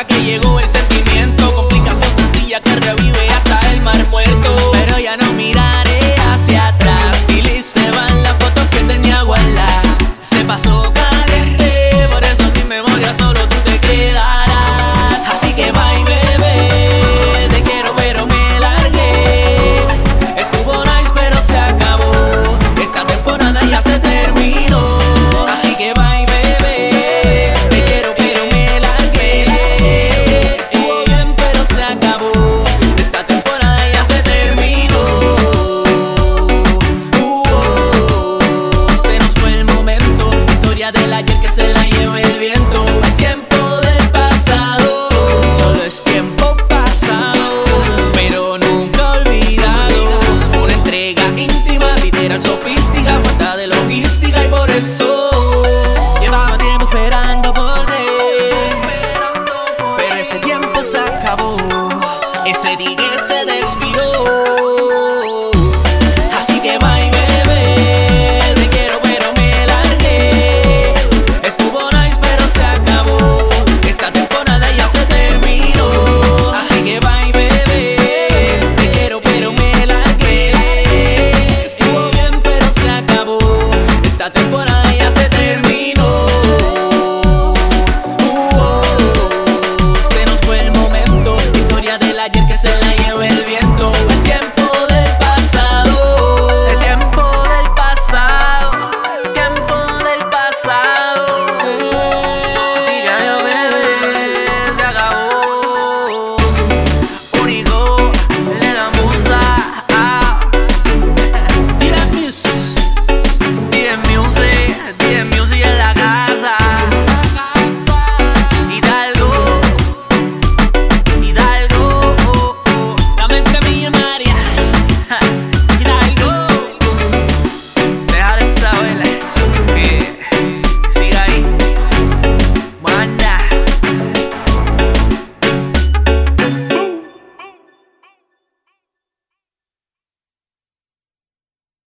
hasta que llegó el te